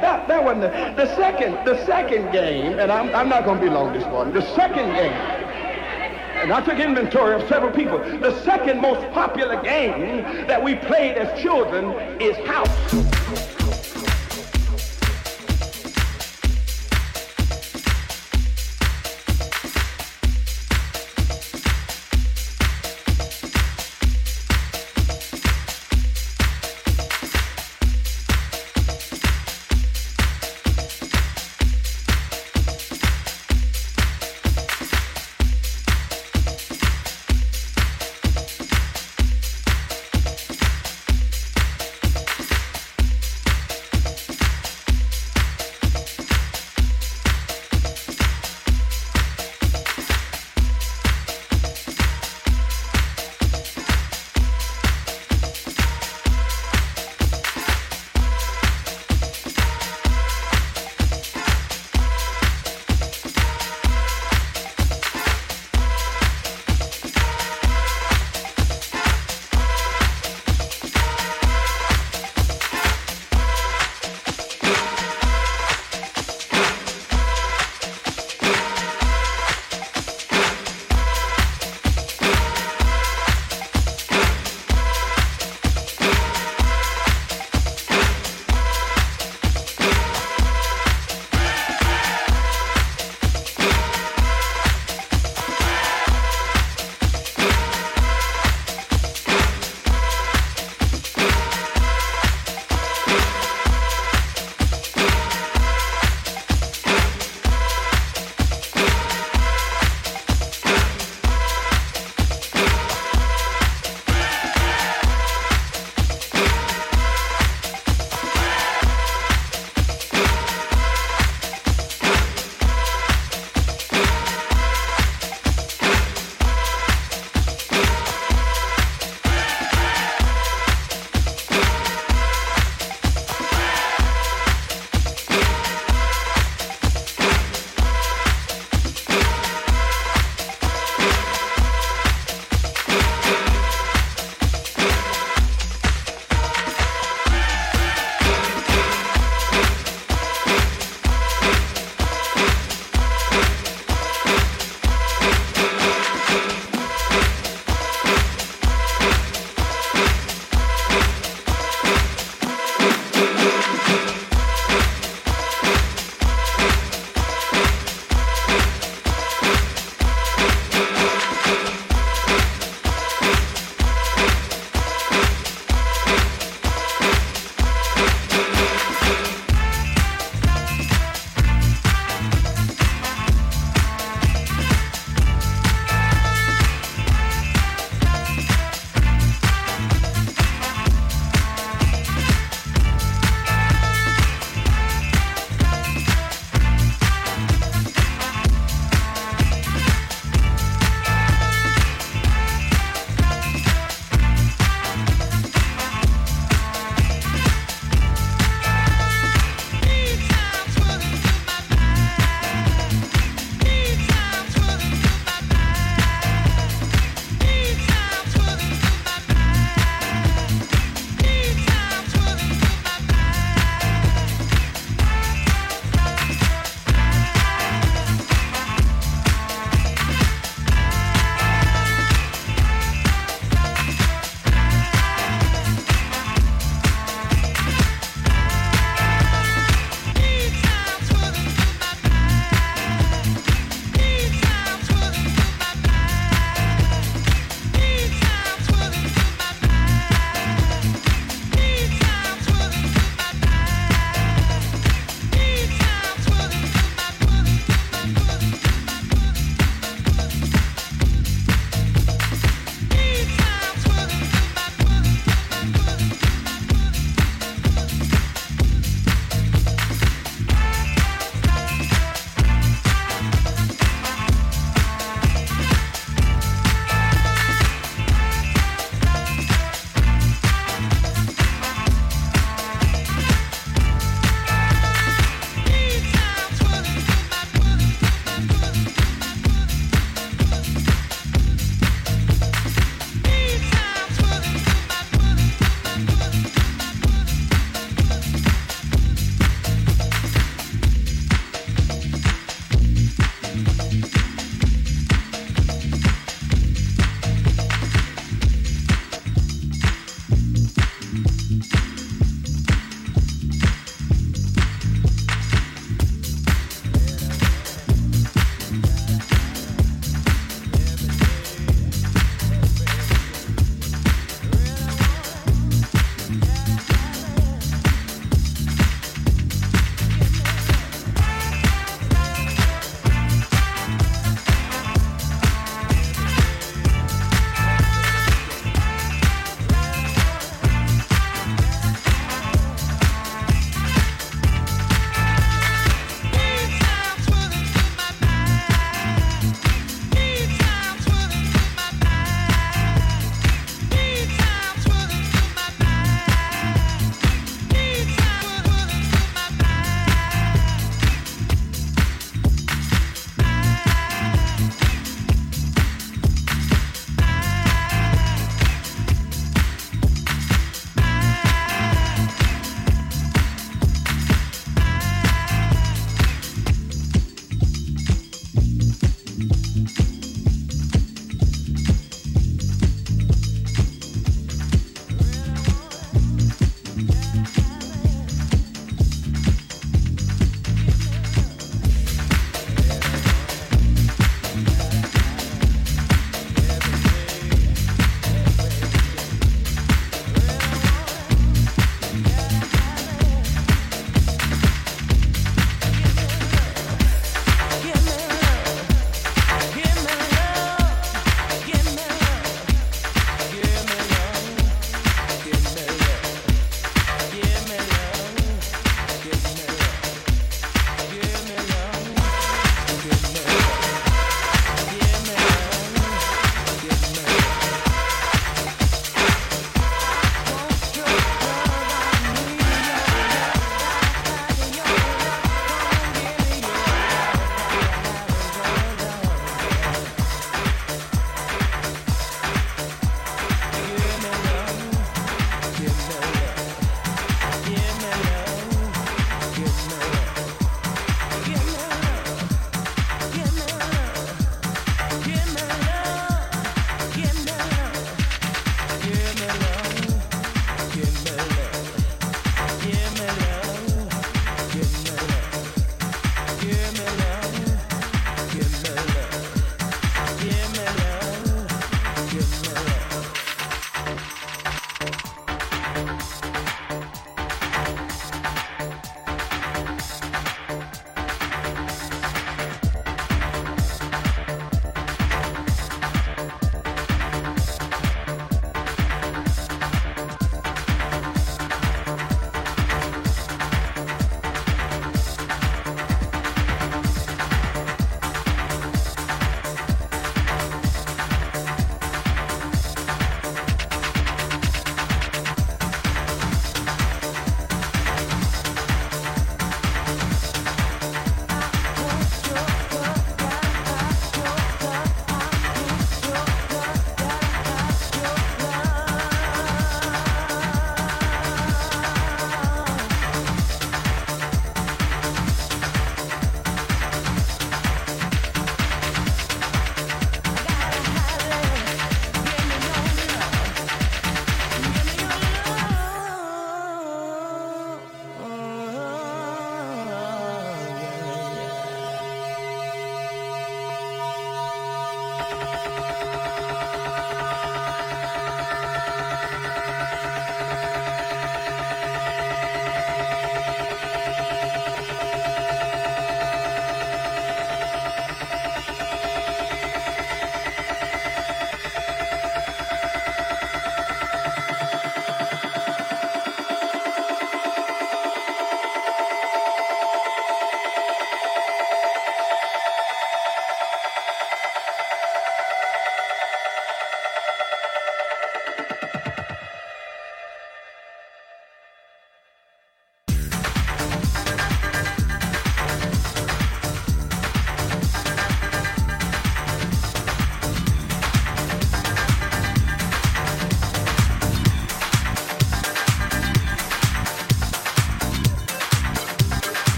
that, that wasn't the, the second, the second game, and I'm, I'm not going to be long this morning. The second game, and I took inventory of several people. The second most popular game that we played as children is house.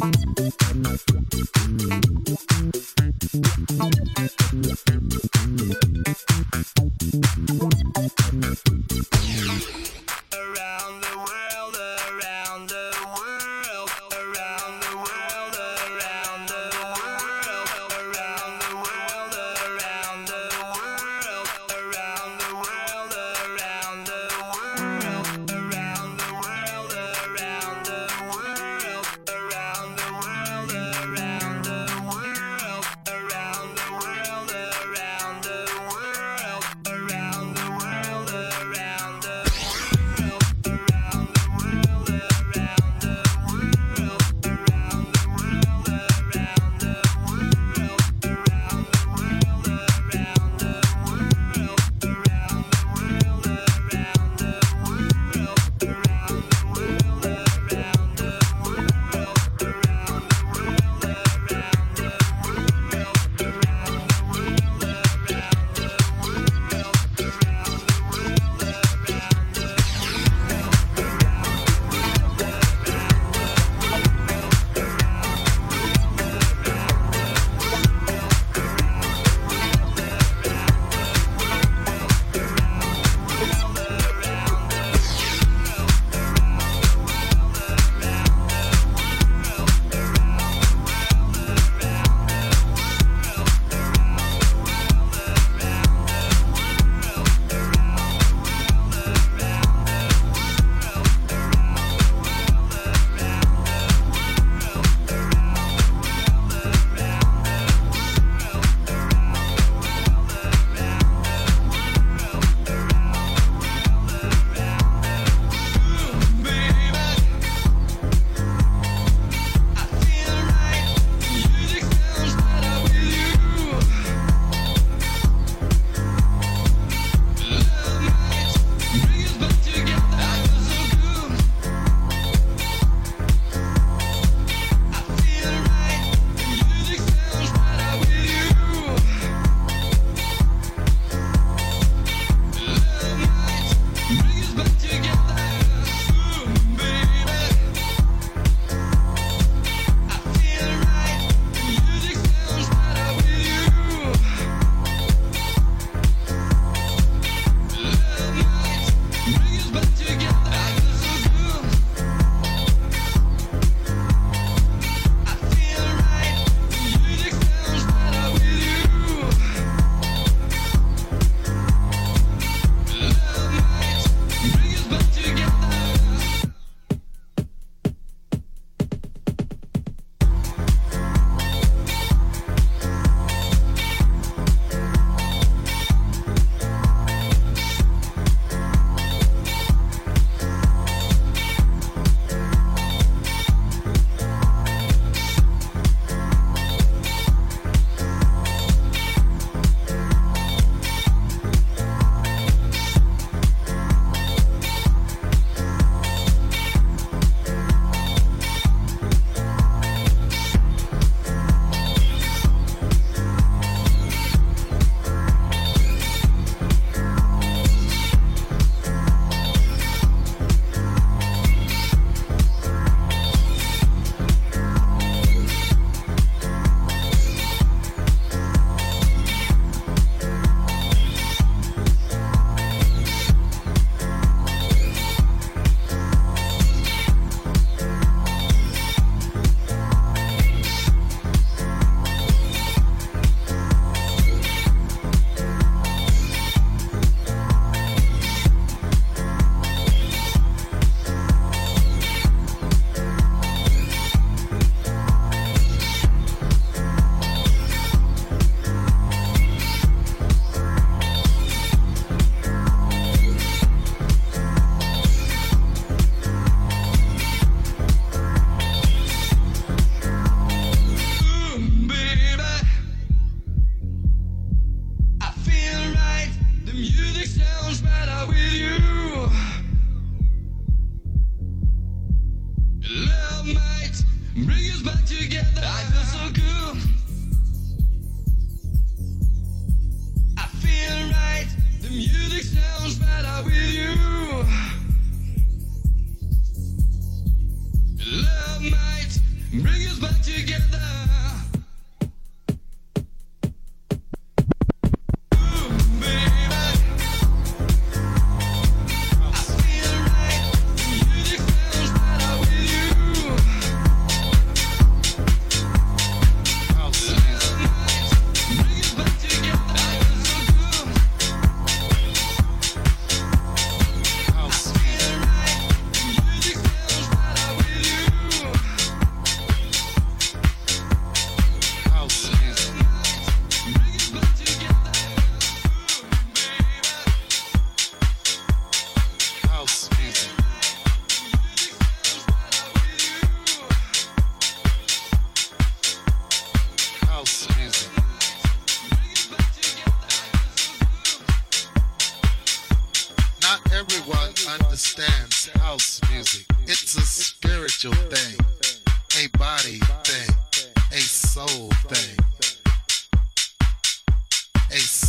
Thank you.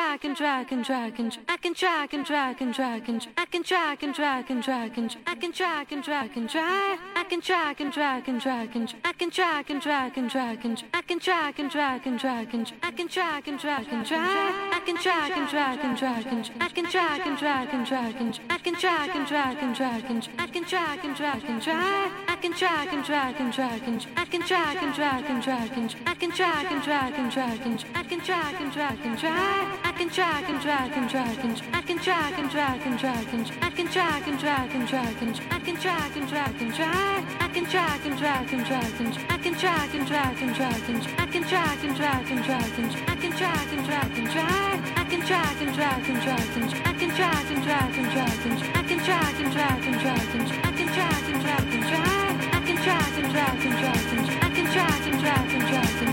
drag and I can drag and drag and drag and I can drag and drag and drag and I can drag and drag and drag I can drag and drag and drag and I can drag and drag and drag and I can drag and drag and drag and I can drag and drag and drag I can drag and drag and drag and I can drag and drag and drag and I can drag and drag and drag and I can drag and drag and drag I can drag and drag and drag and I can drag and drag and drag and I can drag and drag and drag and I can drag and drag and I can drag and drag and drag and I can drag and drag and drag and I can drag and drag and drag and I can drag and drag and drag I can drag and drag and drag and I can drag and drag and drag and I can drag and drag and drag and I can drag and drag and drag I can drag and drag and drag and I can drag and drag and drag and I can drag and drag and drag and I can drag and drag and drag I can drag and drag and drag and I can drag and drag and drag and